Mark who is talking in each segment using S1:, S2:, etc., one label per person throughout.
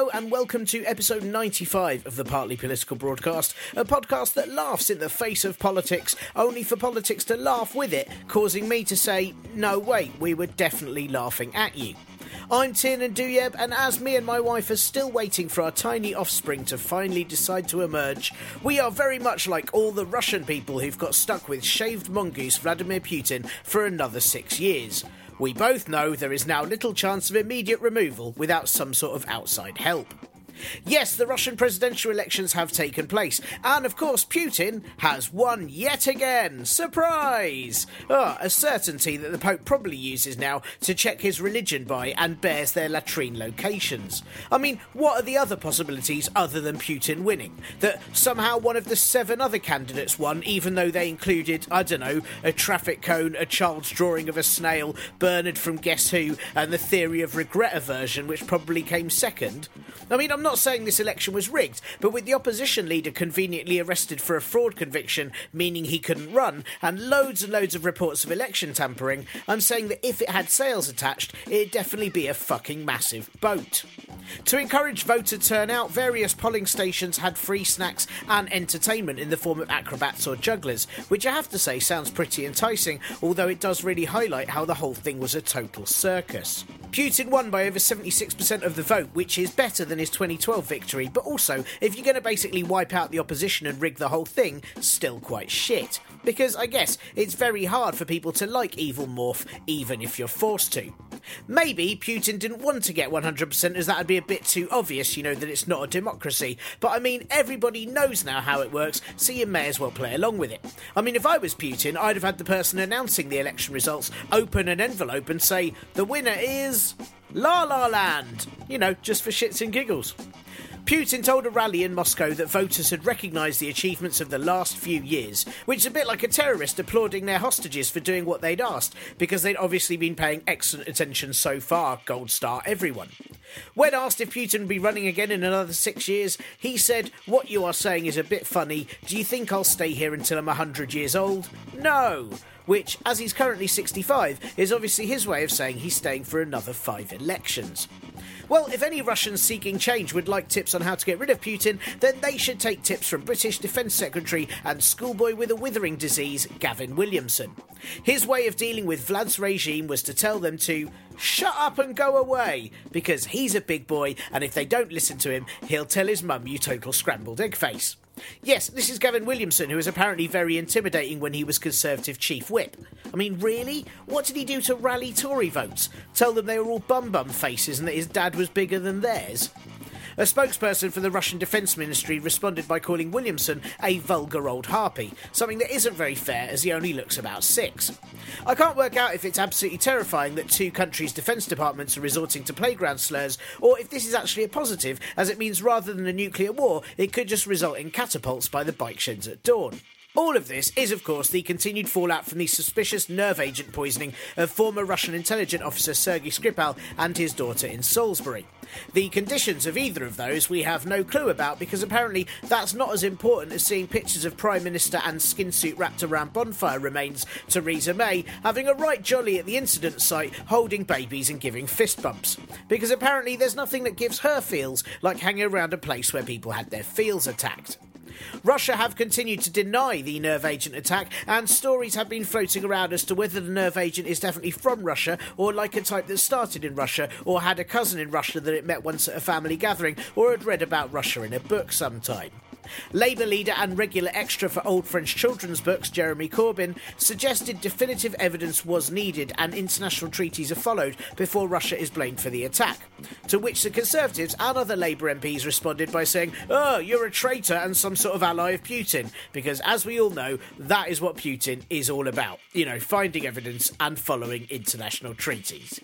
S1: Hello and welcome to episode 95 of the Partly Political Broadcast, a podcast that laughs in the face of politics, only for politics to laugh with it, causing me to say, no, wait, we were definitely laughing at you. I'm Tiernan Douieb, and as me and my wife are still waiting for our tiny offspring to finally decide to emerge, we are very much like all the Russian people who've got stuck with shaved mongoose Vladimir Putin for another six years. We both know there is now little chance of immediate removal without some sort of outside help. Yes, the Russian presidential elections have taken place, and of course, Putin has won yet again. Surprise! Ah, a certainty that the Pope probably uses now to check his religion by and bears their latrine locations. I mean, what are the other possibilities other than Putin winning? That somehow one of the seven other candidates won, even though they included, I don't know, a traffic cone, a child's drawing of a snail, Bernard from Guess Who, and the theory of regret aversion, which probably came second? I mean, I'm not saying this election was rigged, but with the opposition leader conveniently arrested for a fraud conviction, meaning he couldn't run, and loads and loads of reports of election tampering, I'm saying that if it had sails attached, it'd definitely be a fucking massive boat. To encourage voter turnout, various polling stations had free snacks and entertainment in the form of acrobats or jugglers, which I have to say sounds pretty enticing, although it does really highlight how the whole thing was a total circus. Putin won by over 76% of the vote, which is better than his 2012 victory, but also, if you're going to basically wipe out the opposition and rig the whole thing, still quite shit. Because I guess it's very hard for people to like Evil Morph, even if you're forced to. Maybe Putin didn't want to get 100% as that would be a bit too obvious, you know, that it's not a democracy. But I mean, everybody knows now how it works, so you may as well play along with it. I mean, if I was Putin, I'd have had the person announcing the election results open an envelope and say, the winner is. La La Land! You know, just for shits and giggles. Putin told a rally in Moscow that voters had recognised the achievements of the last few years, which is a bit like a terrorist applauding their hostages for doing what they'd asked, because they'd obviously been paying excellent attention so far, gold star everyone. When asked if Putin would be running again in another six years, he said, What you are saying is a bit funny. Do you think I'll stay here until I'm 100 years old? No! Which, as he's currently 65, is obviously his way of saying he's staying for another five elections. Well, if any Russians seeking change would like tips on how to get rid of Putin, then they should take tips from British Defence Secretary and schoolboy with a withering disease, Gavin Williamson. His way of dealing with Vlad's regime was to tell them to shut up and go away, because he's a big boy, and if they don't listen to him, he'll tell his mum you total scrambled egg face. Yes, this is Gavin Williamson, who was apparently very intimidating when he was Conservative Chief Whip. I mean, really? What did he do to rally Tory votes? Tell them they were all bum bum faces and that his dad was bigger than theirs? A spokesperson for the Russian Defence Ministry responded by calling Williamson a vulgar old harpy, something that isn't very fair as he only looks about six. I can't work out if it's absolutely terrifying that two countries' defence departments are resorting to playground slurs, or if this is actually a positive, as it means rather than a nuclear war, it could just result in catapults by the bike sheds at dawn. All of this is, of course, the continued fallout from the suspicious nerve agent poisoning of former Russian intelligence officer Sergei Skripal and his daughter in Salisbury. The conditions of either of those we have no clue about because apparently that's not as important as seeing pictures of Prime Minister and skin suit wrapped around bonfire remains Theresa May having a right jolly at the incident site holding babies and giving fist bumps. Because apparently there's nothing that gives her feels like hanging around a place where people had their feels attacked. Russia have continued to deny the nerve agent attack, and stories have been floating around as to whether the nerve agent is definitely from Russia or like a type that started in Russia or had a cousin in Russia that it met once at a family gathering or had read about Russia in a book sometime. Labour leader and regular extra for old French children's books, Jeremy Corbyn, suggested definitive evidence was needed and international treaties are followed before Russia is blamed for the attack. To which the Conservatives and other Labour MPs responded by saying, Oh, you're a traitor and some sort of ally of Putin. Because as we all know, that is what Putin is all about. You know, finding evidence and following international treaties.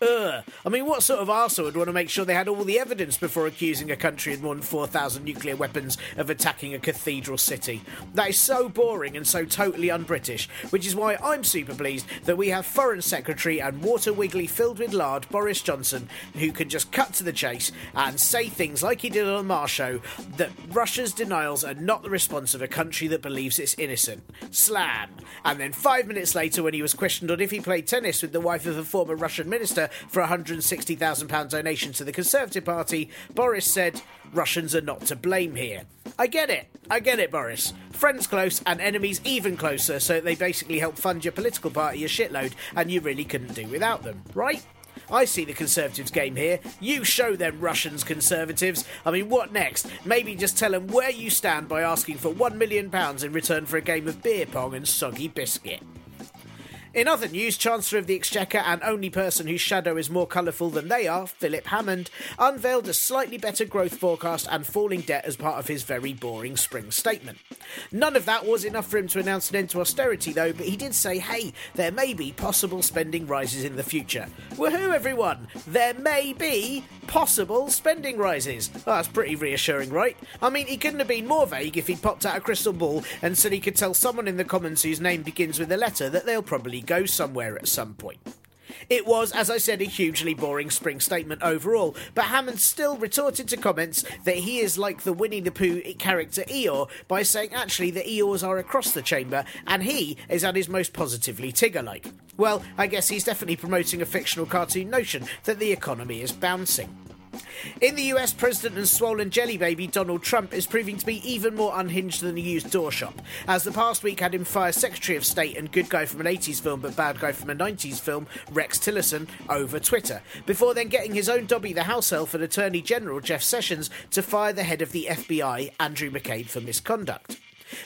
S1: Ugh. I mean, what sort of arsehole would want to make sure they had all the evidence before accusing a country with more than 4,000 nuclear weapons of attacking a cathedral city? That is so boring and so totally un British, which is why I'm super pleased that we have Foreign Secretary and water wiggly filled with lard Boris Johnson, who can just cut to the chase and say things like he did on the Marr Show that Russia's denials are not the response of a country that believes it's innocent. Slam. And then five minutes later, when he was questioned on if he played tennis with the wife of a former Russian minister, for a £160,000 donation to the Conservative Party, Boris said, Russians are not to blame here. I get it. I get it, Boris. Friends close and enemies even closer, so they basically help fund your political party a shitload, and you really couldn't do without them, right? I see the Conservatives' game here. You show them Russians, Conservatives. I mean, what next? Maybe just tell them where you stand by asking for £1 million in return for a game of beer pong and soggy biscuit. In other news, Chancellor of the Exchequer and only person whose shadow is more colourful than they are, Philip Hammond, unveiled a slightly better growth forecast and falling debt as part of his very boring spring statement. None of that was enough for him to announce an end to austerity, though, but he did say, hey, there may be possible spending rises in the future. Woohoo, everyone! There may be possible spending rises. Oh, that's pretty reassuring, right? I mean, he couldn't have been more vague if he'd popped out a crystal ball and said he could tell someone in the Commons whose name begins with a letter that they'll probably go somewhere at some point. It was, as I said, a hugely boring spring statement overall, but Hammond still retorted to comments that he is like the Winnie the Pooh character Eeyore by saying actually the Eeyores are across the chamber and he is at his most positively Tigger like. Well, I guess he's definitely promoting a fictional cartoon notion that the economy is bouncing. In the US, President and swollen jelly baby Donald Trump is proving to be even more unhinged than a used door shop, as the past week had him fire Secretary of State and good guy from an 80s film but bad guy from a 90s film, Rex Tillerson, over Twitter, before then getting his own Dobby the House Elf and Attorney General Jeff Sessions to fire the head of the FBI, Andrew McCabe, for misconduct.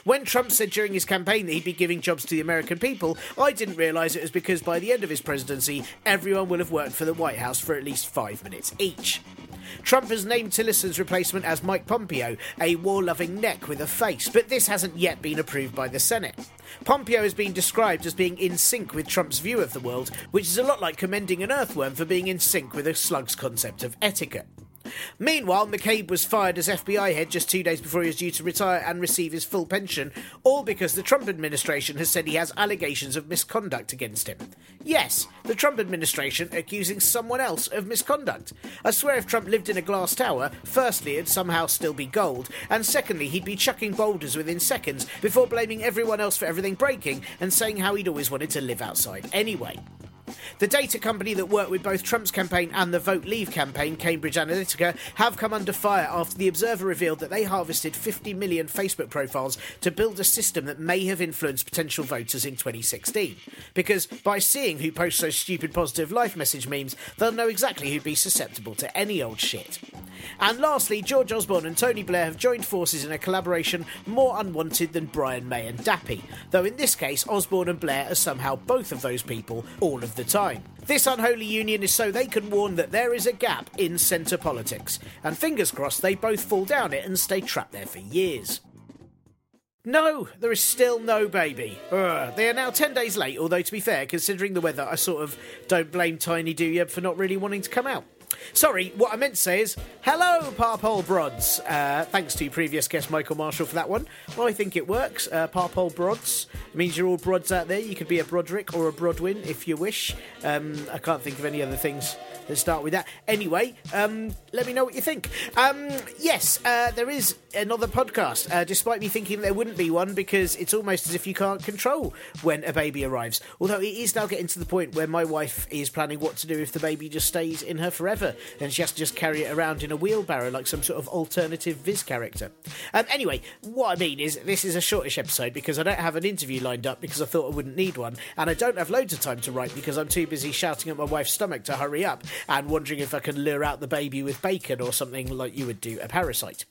S1: When Trump said during his campaign that he'd be giving jobs to the American people, I didn't realise it was because by the end of his presidency, everyone will have worked for the White House for at least five minutes each. Trump has named Tillerson's replacement as Mike Pompeo, a war loving neck with a face, but this hasn't yet been approved by the Senate. Pompeo has been described as being in sync with Trump's view of the world, which is a lot like commending an earthworm for being in sync with a slug's concept of etiquette. Meanwhile, McCabe was fired as FBI head just two days before he was due to retire and receive his full pension, all because the Trump administration has said he has allegations of misconduct against him. Yes, the Trump administration accusing someone else of misconduct. I swear if Trump lived in a glass tower, firstly, it'd somehow still be gold, and secondly, he'd be chucking boulders within seconds before blaming everyone else for everything breaking and saying how he'd always wanted to live outside anyway. The data company that worked with both Trump's campaign and the Vote Leave campaign, Cambridge Analytica, have come under fire after the Observer revealed that they harvested 50 million Facebook profiles to build a system that may have influenced potential voters in 2016. Because by seeing who posts those stupid positive life message memes, they'll know exactly who'd be susceptible to any old shit. And lastly, George Osborne and Tony Blair have joined forces in a collaboration more unwanted than Brian May and Dappy, though in this case, Osborne and Blair are somehow both of those people all of the time. This unholy union is so they can warn that there is a gap in centre politics, and fingers crossed they both fall down it and stay trapped there for years. No, there is still no baby. Ugh. They are now 10 days late, although to be fair, considering the weather, I sort of don't blame Tiny Douieb for not really wanting to come out. Sorry, what I meant to say is hello, Parpole Brods. Uh, thanks to previous guest Michael Marshall for that one. Well, I think it works. Uh, Parpole Brods it means you're all broads out there. You could be a Broderick or a Brodwin if you wish. Um, I can't think of any other things Let's start with that. Anyway, um, let me know what you think. Um, yes, uh, there is another podcast, uh, despite me thinking there wouldn't be one because it's almost as if you can't control when a baby arrives. Although it is now getting to the point where my wife is planning what to do if the baby just stays in her forever and she has to just carry it around in a wheelbarrow like some sort of alternative Viz character. Um, anyway, what I mean is this is a shortish episode because I don't have an interview lined up because I thought I wouldn't need one, and I don't have loads of time to write because I'm too busy shouting at my wife's stomach to hurry up and wondering if I can lure out the baby with bacon or something like you would do a parasite.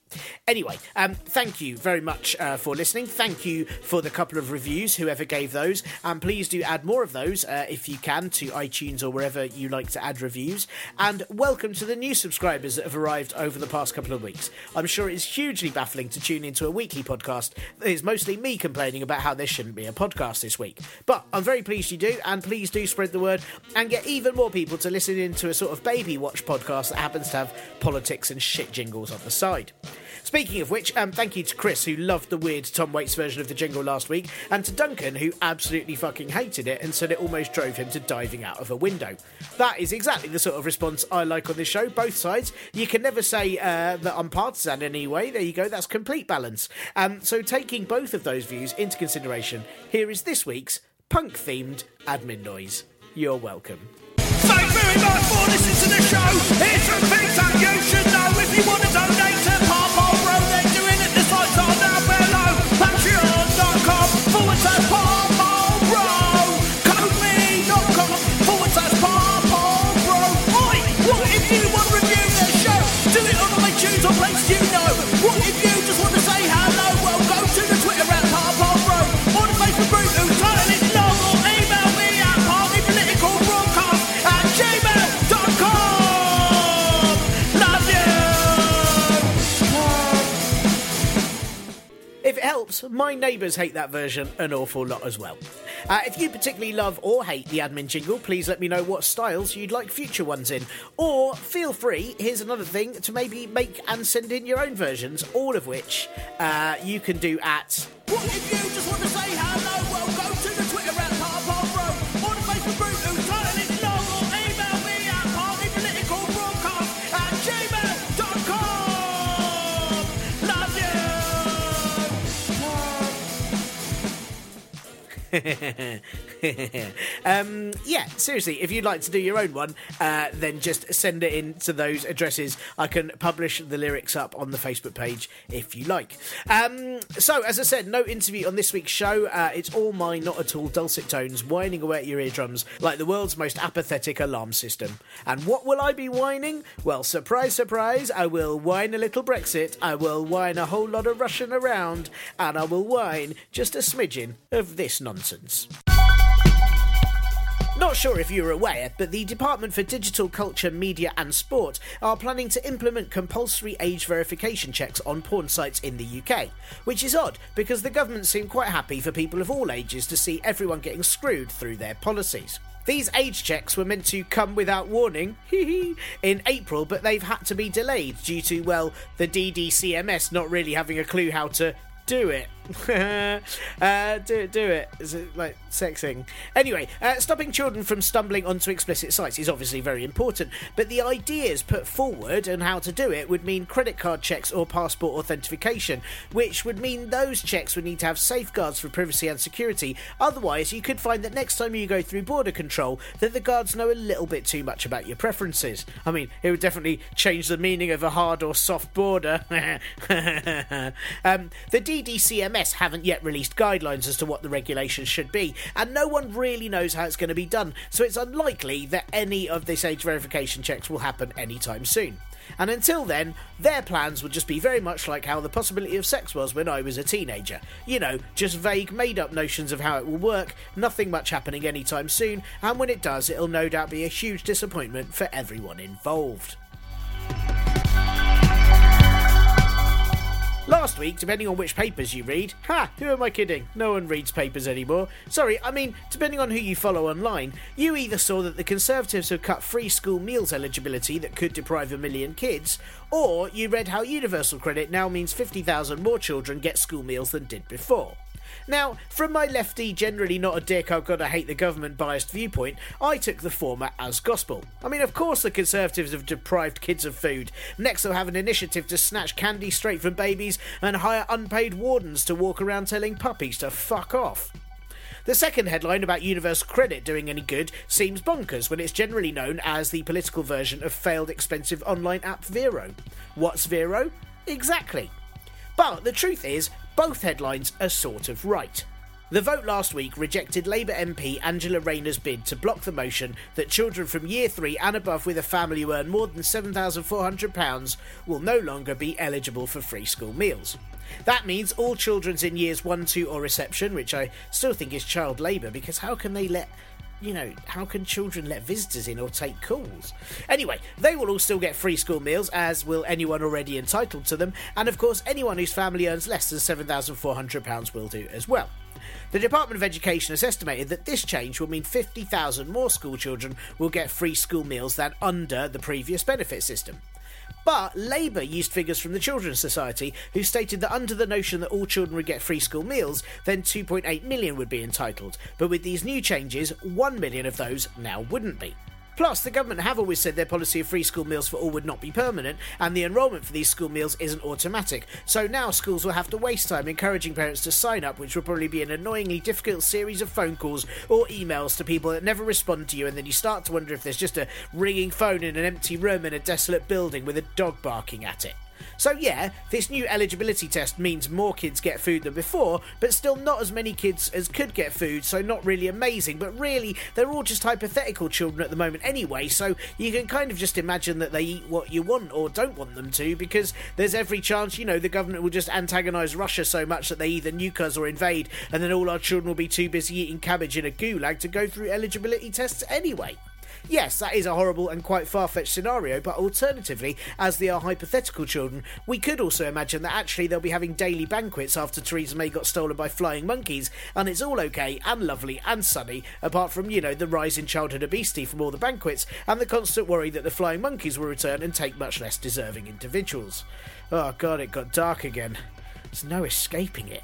S1: Anyway, um, thank you very much uh, for listening. Thank you for the couple of reviews, whoever gave those. And please do add more of those uh, if you can to iTunes or wherever you like to add reviews. And welcome to the new subscribers that have arrived over the past couple of weeks. I'm sure it's hugely baffling to tune into a weekly podcast that is mostly me complaining about how there shouldn't be a podcast this week. But I'm very pleased you do, and please do spread the word and get even more people to listen into a sort of baby watch podcast that happens to have politics and shit jingles on the side. Speaking of which, um, thank you to Chris, who loved the weird Tom Waits version of the jingle last week, and to Duncan, who absolutely fucking hated it and said it almost drove him to diving out of a window. That is exactly the sort of response I like on this show, both sides. You can never say uh, that I'm partisan anyway. There you go, that's complete balance. Um, so, taking both of those views into consideration, here is this week's punk themed admin noise. You're welcome.
S2: Thank very much for listening to the show. Here's some things that you should know if you want to donate to Pop
S1: my neighbours hate that version an awful lot as well. Uh, if you particularly love or hate the admin jingle, please let me know what styles you'd like future ones in. Or feel free, here's another thing, to maybe make and send in your own versions, all of which uh, you can do at.
S2: What if you just want to say? 嘿嘿嘿嘿
S1: um, yeah, seriously, if you'd like to do your own one, uh, then just send it in to those addresses. I can publish the lyrics up on the Facebook page if you like. Um, so, as I said, no interview on this week's show. Uh, it's all my not at all dulcet tones whining away at your eardrums like the world's most apathetic alarm system. And what will I be whining? Well, surprise, surprise, I will whine a little Brexit, I will whine a whole lot of Russian around, and I will whine just a smidgen of this nonsense. Not sure if you're aware, but the Department for Digital Culture, Media and Sport are planning to implement compulsory age verification checks on porn sites in the UK, which is odd because the government seem quite happy for people of all ages to see everyone getting screwed through their policies. These age checks were meant to come without warning in April, but they've had to be delayed due to, well, the DDCMS not really having a clue how to do it. uh, do do it. Is it like sexing? Anyway, uh, stopping children from stumbling onto explicit sites is obviously very important, but the ideas put forward and how to do it would mean credit card checks or passport authentication, which would mean those checks would need to have safeguards for privacy and security. Otherwise, you could find that next time you go through border control, that the guards know a little bit too much about your preferences. I mean, it would definitely change the meaning of a hard or soft border. um, the DDCMS haven't yet released guidelines as to what the regulations should be, and no one really knows how it's going to be done, so it's unlikely that any of this age verification checks will happen anytime soon. And until then, their plans would just be very much like how the possibility of sex was when I was a teenager. You know, just vague, made up notions of how it will work, nothing much happening anytime soon, and when it does, it'll no doubt be a huge disappointment for everyone involved. Last week, depending on which papers you read, ha, who am I kidding? No one reads papers anymore. Sorry, I mean, depending on who you follow online, you either saw that the Conservatives have cut free school meals eligibility that could deprive a million kids, or you read how universal credit now means 50,000 more children get school meals than did before. Now, from my lefty, generally not a dick, I've got to hate the government biased viewpoint, I took the former as gospel. I mean, of course, the Conservatives have deprived kids of food. Next, they'll have an initiative to snatch candy straight from babies and hire unpaid wardens to walk around telling puppies to fuck off. The second headline about universal credit doing any good seems bonkers when it's generally known as the political version of failed expensive online app Vero. What's Vero? Exactly. But the truth is, both headlines are sort of right. The vote last week rejected Labour MP Angela Rayner's bid to block the motion that children from year 3 and above with a family who earn more than £7,400 will no longer be eligible for free school meals. That means all children in years 1, 2 or reception, which I still think is child labour because how can they let you know, how can children let visitors in or take calls? Anyway, they will all still get free school meals, as will anyone already entitled to them, and of course, anyone whose family earns less than £7,400 will do as well. The Department of Education has estimated that this change will mean 50,000 more school children will get free school meals than under the previous benefit system. But Labour used figures from the Children's Society, who stated that under the notion that all children would get free school meals, then 2.8 million would be entitled. But with these new changes, 1 million of those now wouldn't be. Plus, the government have always said their policy of free school meals for all would not be permanent, and the enrolment for these school meals isn't automatic. So now schools will have to waste time encouraging parents to sign up, which will probably be an annoyingly difficult series of phone calls or emails to people that never respond to you, and then you start to wonder if there's just a ringing phone in an empty room in a desolate building with a dog barking at it. So, yeah, this new eligibility test means more kids get food than before, but still not as many kids as could get food, so not really amazing. But really, they're all just hypothetical children at the moment anyway, so you can kind of just imagine that they eat what you want or don't want them to, because there's every chance, you know, the government will just antagonise Russia so much that they either nuke us or invade, and then all our children will be too busy eating cabbage in a gulag to go through eligibility tests anyway. Yes, that is a horrible and quite far fetched scenario, but alternatively, as they are hypothetical children, we could also imagine that actually they'll be having daily banquets after Theresa May got stolen by flying monkeys, and it's all okay and lovely and sunny, apart from, you know, the rise in childhood obesity from all the banquets, and the constant worry that the flying monkeys will return and take much less deserving individuals. Oh god, it got dark again. There's no escaping it.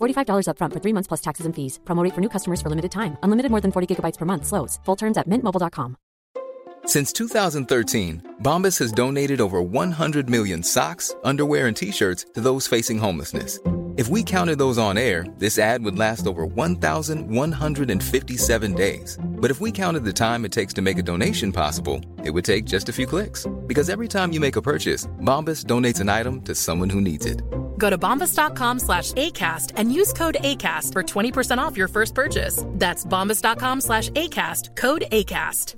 S3: $45 upfront for three months plus taxes and fees. Promote for new customers for limited time. Unlimited more than 40 gigabytes per month. Slows. Full terms at mintmobile.com.
S4: Since 2013, Bombas has donated over 100 million socks, underwear, and t-shirts to those facing homelessness. If we counted those on air, this ad would last over 1,157 days. But if we counted the time it takes to make a donation possible, it would take just a few clicks. Because every time you make a purchase, Bombas donates an item to someone who needs it.
S5: Go to bombas.com slash ACAST and use code ACAST for 20% off your first purchase. That's bombas.com slash ACAST, code ACAST.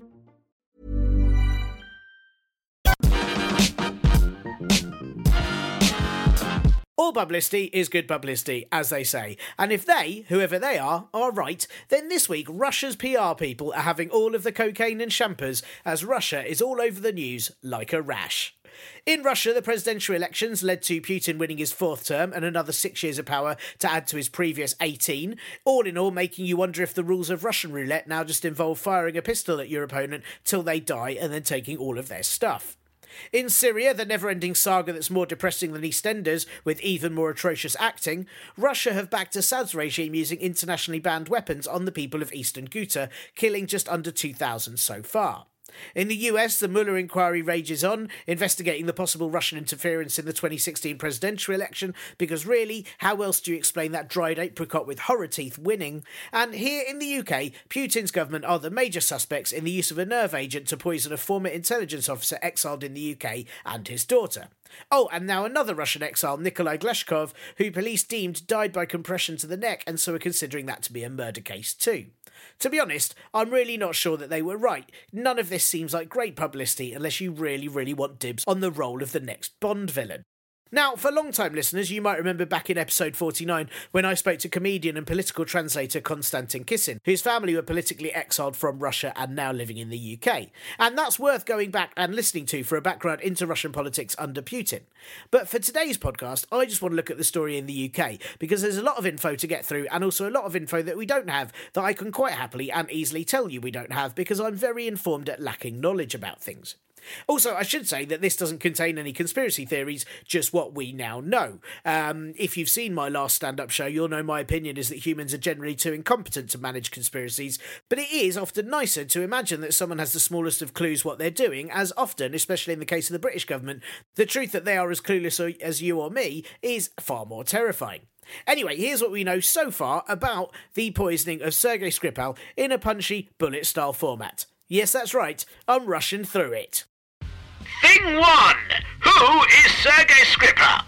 S1: All publicity is good publicity, as they say. And if they, whoever they are, are right, then this week Russia's PR people are having all of the cocaine and champers as Russia is all over the news like a rash. In Russia, the presidential elections led to Putin winning his fourth term and another six years of power to add to his previous 18. All in all, making you wonder if the rules of Russian roulette now just involve firing a pistol at your opponent till they die and then taking all of their stuff. In Syria, the never ending saga that's more depressing than EastEnders, with even more atrocious acting, Russia have backed Assad's regime using internationally banned weapons on the people of eastern Ghouta, killing just under 2,000 so far. In the US, the Mueller inquiry rages on, investigating the possible Russian interference in the 2016 presidential election, because really, how else do you explain that dried apricot with horror teeth winning? And here in the UK, Putin's government are the major suspects in the use of a nerve agent to poison a former intelligence officer exiled in the UK and his daughter. Oh, and now another Russian exile, Nikolai Glushkov, who police deemed died by compression to the neck, and so are considering that to be a murder case too. To be honest, I'm really not sure that they were right. None of this seems like great publicity unless you really, really want dibs on the role of the next Bond villain. Now, for long-time listeners, you might remember back in episode 49 when I spoke to comedian and political translator Konstantin Kisin, whose family were politically exiled from Russia and now living in the UK. And that's worth going back and listening to for a background into Russian politics under Putin. But for today's podcast, I just want to look at the story in the UK because there's a lot of info to get through and also a lot of info that we don't have that I can quite happily and easily tell you we don't have because I'm very informed at lacking knowledge about things. Also, I should say that this doesn't contain any conspiracy theories, just what we now know. Um, if you've seen my last stand up show, you'll know my opinion is that humans are generally too incompetent to manage conspiracies, but it is often nicer to imagine that someone has the smallest of clues what they're doing, as often, especially in the case of the British government, the truth that they are as clueless as you or me is far more terrifying. Anyway, here's what we know so far about the poisoning of Sergei Skripal in a punchy bullet style format. Yes, that's right, I'm rushing through it.
S6: Thing 1 Who is Sergei Skripal?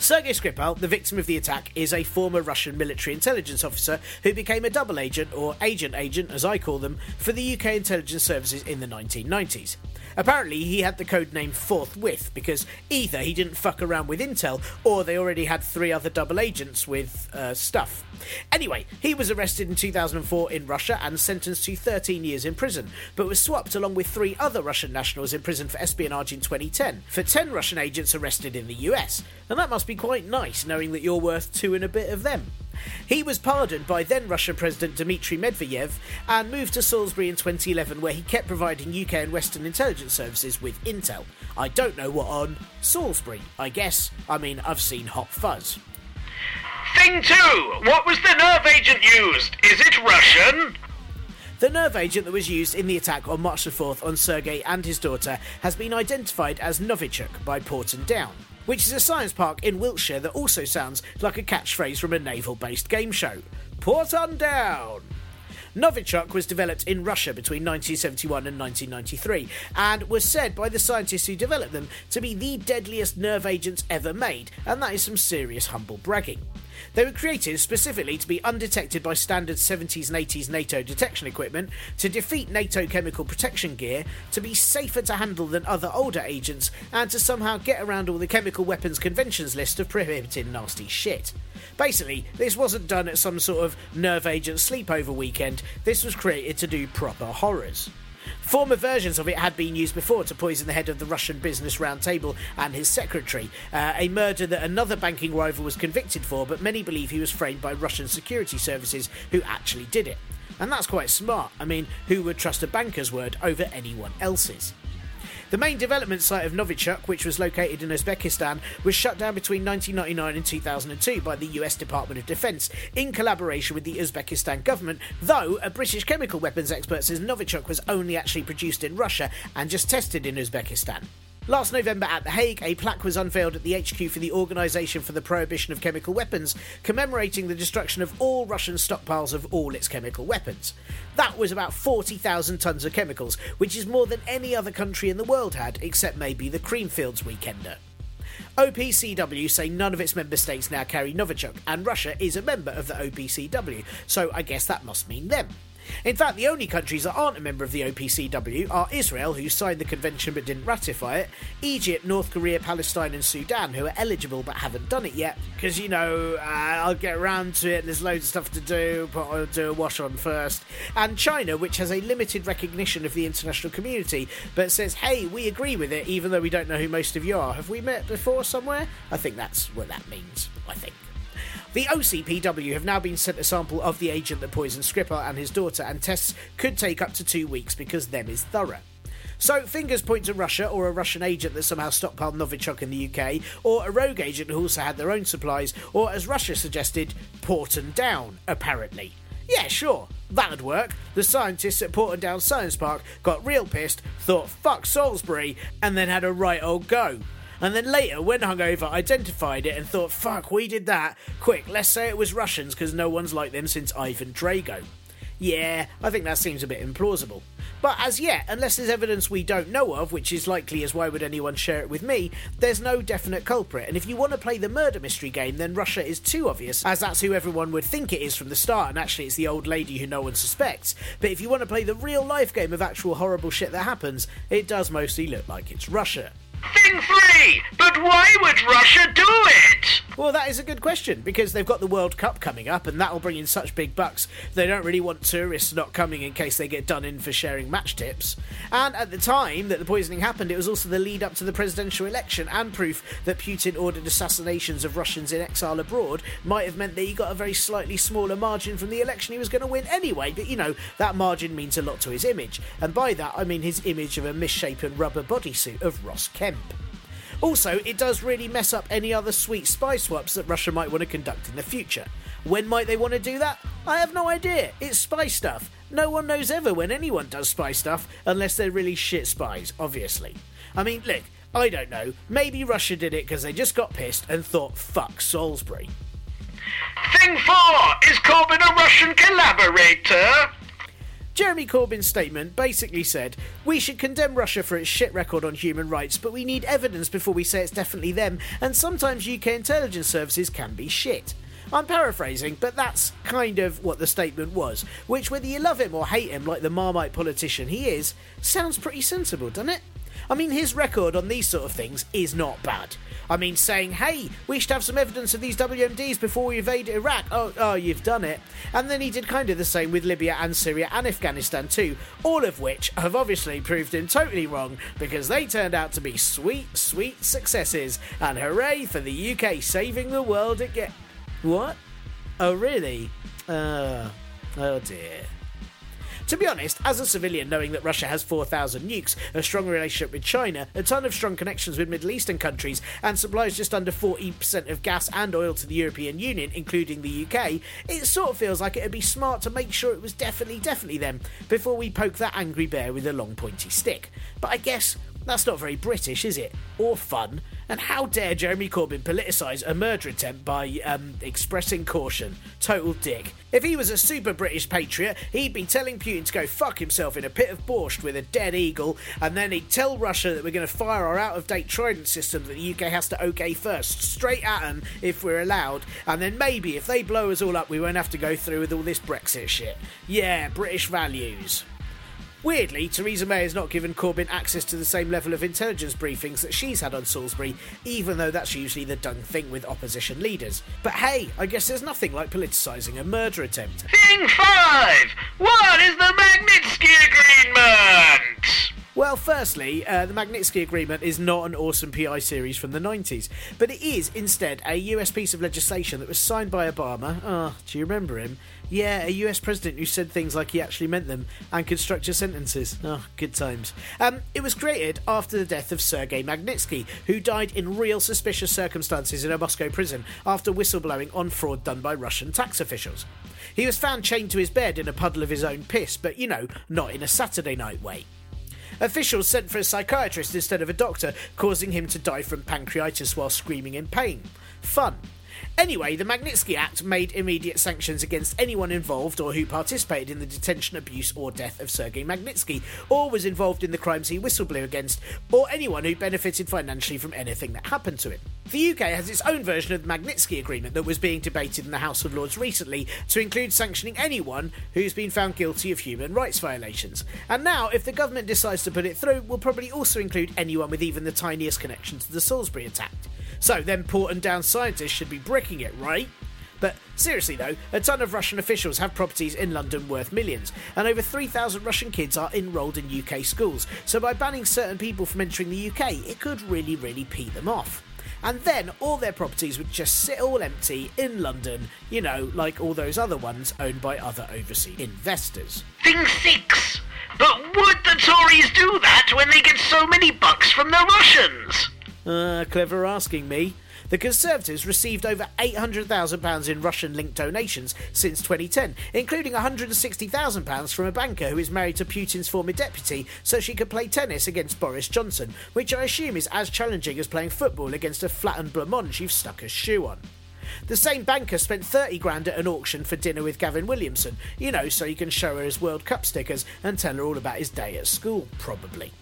S1: Sergei Skripal, the victim of the attack, is a former Russian military intelligence officer who became a double agent, or agent agent as I call them, for the UK intelligence services in the 1990s. Apparently, he had the code name Forthwith because either he didn't fuck around with Intel or they already had three other double agents with uh, stuff. Anyway, he was arrested in 2004 in Russia and sentenced to 13 years in prison, but was swapped along with three other Russian nationals in prison for espionage in 2010 for 10 Russian agents arrested in the US. And that must be quite nice knowing that you're worth two and a bit of them. He was pardoned by then Russian President Dmitry Medvedev and moved to Salisbury in 2011, where he kept providing UK and Western intelligence services with intel. I don't know what on Salisbury, I guess. I mean, I've seen Hot Fuzz.
S6: Thing 2 What was the nerve agent used? Is it Russian?
S1: The nerve agent that was used in the attack on March the 4th on Sergei and his daughter has been identified as Novichok by Porton Down which is a science park in Wiltshire that also sounds like a catchphrase from a naval based game show. Port on down! Novichok was developed in Russia between 1971 and 1993 and was said by the scientists who developed them to be the deadliest nerve agents ever made, and that is some serious humble bragging. They were created specifically to be undetected by standard 70s and 80s NATO detection equipment, to defeat NATO chemical protection gear, to be safer to handle than other older agents, and to somehow get around all the chemical weapons conventions list of prohibiting nasty shit. Basically, this wasn't done at some sort of nerve agent sleepover weekend, this was created to do proper horrors. Former versions of it had been used before to poison the head of the Russian Business Roundtable and his secretary, uh, a murder that another banking rival was convicted for, but many believe he was framed by Russian security services who actually did it. And that's quite smart. I mean, who would trust a banker's word over anyone else's? The main development site of Novichok, which was located in Uzbekistan, was shut down between 1999 and 2002 by the US Department of Defense in collaboration with the Uzbekistan government, though a British chemical weapons expert says Novichok was only actually produced in Russia and just tested in Uzbekistan. Last November at The Hague, a plaque was unveiled at the HQ for the Organisation for the Prohibition of Chemical Weapons, commemorating the destruction of all Russian stockpiles of all its chemical weapons. That was about 40,000 tonnes of chemicals, which is more than any other country in the world had, except maybe the Creamfields weekender. OPCW say none of its member states now carry Novichok, and Russia is a member of the OPCW, so I guess that must mean them. In fact, the only countries that aren't a member of the OPCW are Israel, who signed the convention but didn't ratify it, Egypt, North Korea, Palestine, and Sudan, who are eligible but haven't done it yet. Because, you know, uh, I'll get around to it, there's loads of stuff to do, but I'll do a wash on first. And China, which has a limited recognition of the international community, but says, hey, we agree with it, even though we don't know who most of you are. Have we met before somewhere? I think that's what that means, I think. The OCPW have now been sent a sample of the agent that poisoned Skripal and his daughter, and tests could take up to two weeks because them is thorough. So, fingers point to Russia or a Russian agent that somehow stockpiled Novichok in the UK, or a rogue agent who also had their own supplies, or as Russia suggested, Porton Down, apparently. Yeah, sure, that'd work. The scientists at Porton Down Science Park got real pissed, thought fuck Salisbury, and then had a right old go. And then later, when hungover, identified it and thought, fuck, we did that. Quick, let's say it was Russians because no one's like them since Ivan Drago. Yeah, I think that seems a bit implausible. But as yet, unless there's evidence we don't know of, which is likely as why would anyone share it with me, there's no definite culprit. And if you want to play the murder mystery game, then Russia is too obvious, as that's who everyone would think it is from the start, and actually it's the old lady who no one suspects. But if you want to play the real life game of actual horrible shit that happens, it does mostly look like it's Russia.
S6: Thing three! But why would Russia do it?
S1: Well, that is a good question because they've got the World Cup coming up, and that'll bring in such big bucks. They don't really want tourists not coming in case they get done in for sharing match tips. And at the time that the poisoning happened, it was also the lead up to the presidential election, and proof that Putin ordered assassinations of Russians in exile abroad might have meant that he got a very slightly smaller margin from the election he was going to win anyway. But you know, that margin means a lot to his image, and by that I mean his image of a misshapen rubber bodysuit of Ross Kemp. Also, it does really mess up any other sweet spy swaps that Russia might want to conduct in the future. When might they want to do that? I have no idea. It's spy stuff. No one knows ever when anyone does spy stuff unless they're really shit spies, obviously. I mean, look, I don't know. Maybe Russia did it because they just got pissed and thought, fuck Salisbury.
S6: Thing four! Is Corbyn a Russian collaborator?
S1: Jeremy Corbyn's statement basically said, We should condemn Russia for its shit record on human rights, but we need evidence before we say it's definitely them, and sometimes UK intelligence services can be shit. I'm paraphrasing, but that's kind of what the statement was, which, whether you love him or hate him like the Marmite politician he is, sounds pretty sensible, doesn't it? I mean, his record on these sort of things is not bad. I mean, saying, hey, we should have some evidence of these WMDs before we invade Iraq. Oh, oh, you've done it. And then he did kind of the same with Libya and Syria and Afghanistan too, all of which have obviously proved him totally wrong because they turned out to be sweet, sweet successes. And hooray for the UK saving the world again. What? Oh, really? Uh, oh dear. To be honest, as a civilian, knowing that Russia has 4,000 nukes, a strong relationship with China, a ton of strong connections with Middle Eastern countries, and supplies just under 40% of gas and oil to the European Union, including the UK, it sort of feels like it'd be smart to make sure it was definitely, definitely them before we poke that angry bear with a long pointy stick. But I guess that's not very British, is it? Or fun. And how dare Jeremy Corbyn politicise a murder attempt by um, expressing caution? Total dick. If he was a super British patriot, he'd be telling Putin to go fuck himself in a pit of borscht with a dead eagle, and then he'd tell Russia that we're going to fire our out of date Trident system that the UK has to OK first, straight at them if we're allowed, and then maybe if they blow us all up, we won't have to go through with all this Brexit shit. Yeah, British values. Weirdly, Theresa May has not given Corbyn access to the same level of intelligence briefings that she's had on Salisbury, even though that's usually the done thing with opposition leaders. But hey, I guess there's nothing like politicising a murder attempt.
S6: Thing five! What is the Magnitsky Agreement?
S1: Well, firstly, uh, the Magnitsky Agreement is not an awesome PI series from the 90s, but it is instead a US piece of legislation that was signed by Obama. Ah, oh, do you remember him? Yeah, a US president who said things like he actually meant them and could structure sentences. Oh, good times. Um, it was created after the death of Sergei Magnitsky, who died in real suspicious circumstances in a Moscow prison after whistleblowing on fraud done by Russian tax officials. He was found chained to his bed in a puddle of his own piss, but you know, not in a Saturday night way. Officials sent for a psychiatrist instead of a doctor, causing him to die from pancreatitis while screaming in pain. Fun. Anyway, the Magnitsky Act made immediate sanctions against anyone involved or who participated in the detention, abuse, or death of Sergei Magnitsky, or was involved in the crimes he whistleblew against, or anyone who benefited financially from anything that happened to him. The UK has its own version of the Magnitsky Agreement that was being debated in the House of Lords recently to include sanctioning anyone who's been found guilty of human rights violations. And now, if the government decides to put it through, will probably also include anyone with even the tiniest connection to the Salisbury attack. So then Porton Down scientists should be bricking it, right? But seriously though, a ton of Russian officials have properties in London worth millions, and over 3,000 Russian kids are enrolled in UK schools, so by banning certain people from entering the UK, it could really, really pee them off. And then all their properties would just sit all empty in London, you know, like all those other ones owned by other overseas investors.
S6: Thing six. But would the Tories do that when they get so many bucks from the Russians?
S1: Uh, clever asking me. The Conservatives received over £800,000 in Russian linked donations since 2010, including £160,000 from a banker who is married to Putin's former deputy so she could play tennis against Boris Johnson, which I assume is as challenging as playing football against a flattened blancmange you've stuck a shoe on. The same banker spent 30 grand at an auction for dinner with Gavin Williamson, you know, so he can show her his World Cup stickers and tell her all about his day at school, probably.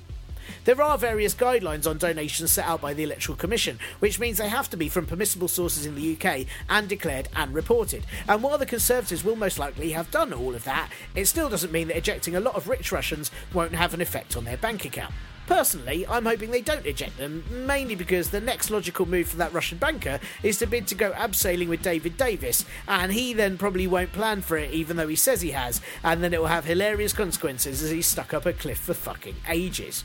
S1: There are various guidelines on donations set out by the Electoral Commission, which means they have to be from permissible sources in the UK and declared and reported. And while the Conservatives will most likely have done all of that, it still doesn't mean that ejecting a lot of rich Russians won't have an effect on their bank account. Personally, I'm hoping they don't eject them, mainly because the next logical move for that Russian banker is to bid to go abseiling with David Davis, and he then probably won't plan for it even though he says he has, and then it will have hilarious consequences as he's stuck up a cliff for fucking ages.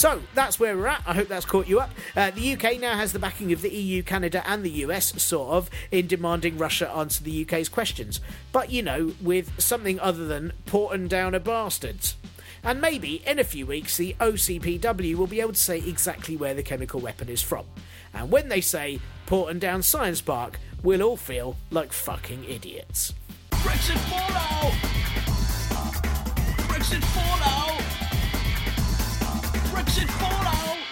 S1: So that's where we're at. I hope that's caught you up. Uh, the UK now has the backing of the EU, Canada, and the US, sort of, in demanding Russia answer the UK's questions. But, you know, with something other than Porton Down a bastards. And maybe in a few weeks, the OPCW will be able to say exactly where the chemical weapon is from. And when they say Porton Down Science Park, we'll all feel like fucking idiots.
S2: Brexit fallout! Brexit fallout!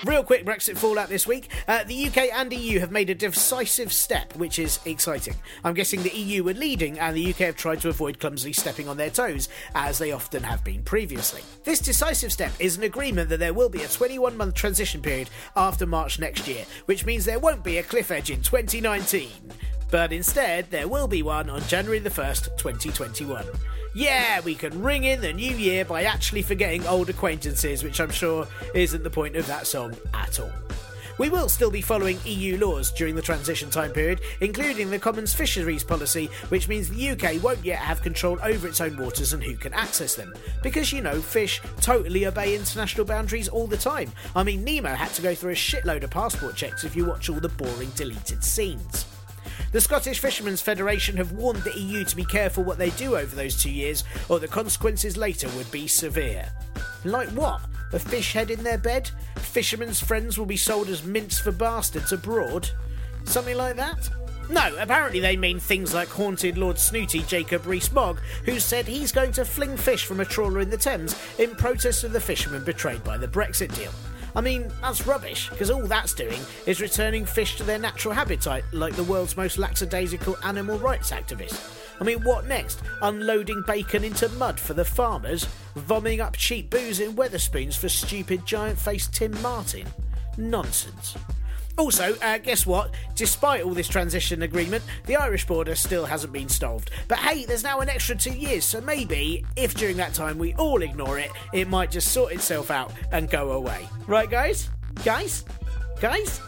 S1: Real quick Brexit fallout this week. Uh, the UK and EU have made a decisive step, which is exciting. I'm guessing the EU were leading, and the UK have tried to avoid clumsily stepping on their toes, as they often have been previously. This decisive step is an agreement that there will be a 21 month transition period after March next year, which means there won't be a cliff edge in 2019. But instead, there will be one on January the 1st, 2021. Yeah, we can ring in the new year by actually forgetting old acquaintances, which I'm sure isn't the point of that song at all. We will still be following EU laws during the transition time period, including the Commons Fisheries Policy, which means the UK won't yet have control over its own waters and who can access them. Because, you know, fish totally obey international boundaries all the time. I mean, Nemo had to go through a shitload of passport checks if you watch all the boring deleted scenes. The Scottish Fishermen's Federation have warned the EU to be careful what they do over those two years, or the consequences later would be severe. Like what? A fish head in their bed? Fishermen's friends will be sold as mints for bastards abroad? Something like that? No, apparently they mean things like haunted Lord Snooty Jacob Rees-Mogg, who said he's going to fling fish from a trawler in the Thames in protest of the fishermen betrayed by the Brexit deal. I mean, that's rubbish, because all that's doing is returning fish to their natural habitat like the world's most lackadaisical animal rights activist. I mean, what next? Unloading bacon into mud for the farmers? Vomiting up cheap booze in Wetherspoons for stupid giant faced Tim Martin? Nonsense. Also, uh, guess what? Despite all this transition agreement, the Irish border still hasn't been solved. But hey, there's now an extra two years, so maybe, if during that time we all ignore it, it might just sort itself out and go away. Right, guys? Guys? Guys?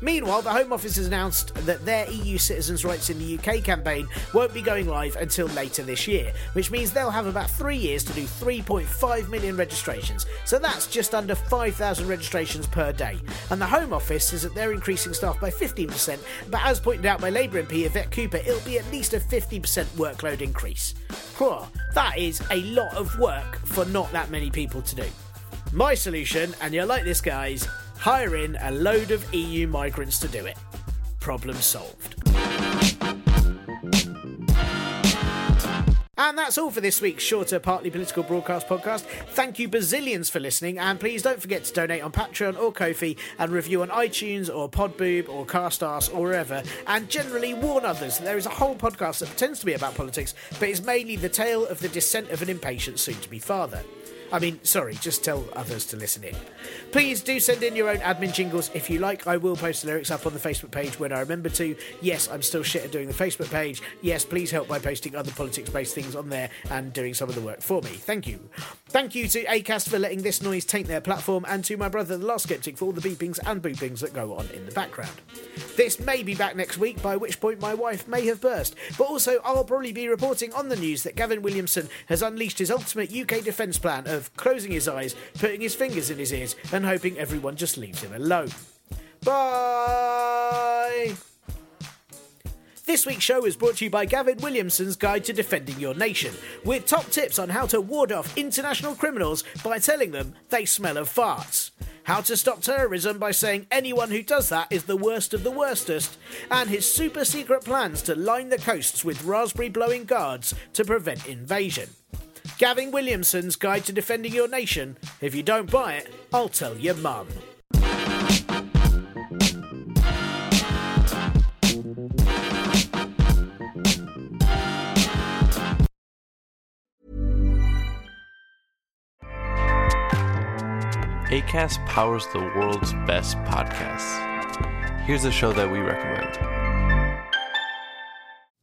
S1: Meanwhile, the Home Office has announced that their EU Citizens' Rights in the UK campaign won't be going live until later this year, which means they'll have about three years to do 3.5 million registrations. So that's just under 5,000 registrations per day. And the Home Office says that they're increasing staff by 15%, but as pointed out by Labour MP Yvette Cooper, it'll be at least a 50% workload increase. Whew, that is a lot of work for not that many people to do. My solution, and you're like this, guys, hire in a load of EU migrants to do it. Problem solved. And that's all for this week's shorter, partly political broadcast podcast. Thank you bazillions for listening, and please don't forget to donate on Patreon or Ko-fi and review on iTunes or Podboob or Castars or wherever, and generally warn others that there is a whole podcast that pretends to be about politics, but is mainly the tale of the descent of an impatient soon-to-be father. I mean, sorry, just tell others to listen in. Please do send in your own admin jingles if you like. I will post the lyrics up on the Facebook page when I remember to. Yes, I'm still shit at doing the Facebook page. Yes, please help by posting other politics based things on there and doing some of the work for me. Thank you. Thank you to ACAST for letting this noise taint their platform, and to my brother, the Last Skeptic, for all the beepings and boopings that go on in the background. This may be back next week, by which point my wife may have burst, but also I'll probably be reporting on the news that Gavin Williamson has unleashed his ultimate UK defence plan of closing his eyes, putting his fingers in his ears, and hoping everyone just leaves him alone. Bye! This week's show is brought to you by Gavin Williamson's Guide to Defending Your Nation, with top tips on how to ward off international criminals by telling them they smell of farts. How to stop terrorism by saying anyone who does that is the worst of the worstest, and his super secret plans to line the coasts with raspberry blowing guards to prevent invasion. Gavin Williamson's Guide to Defending Your Nation. If you don't buy it, I'll tell your mum.
S7: ACAST powers the world's best podcasts. Here's a show that we recommend.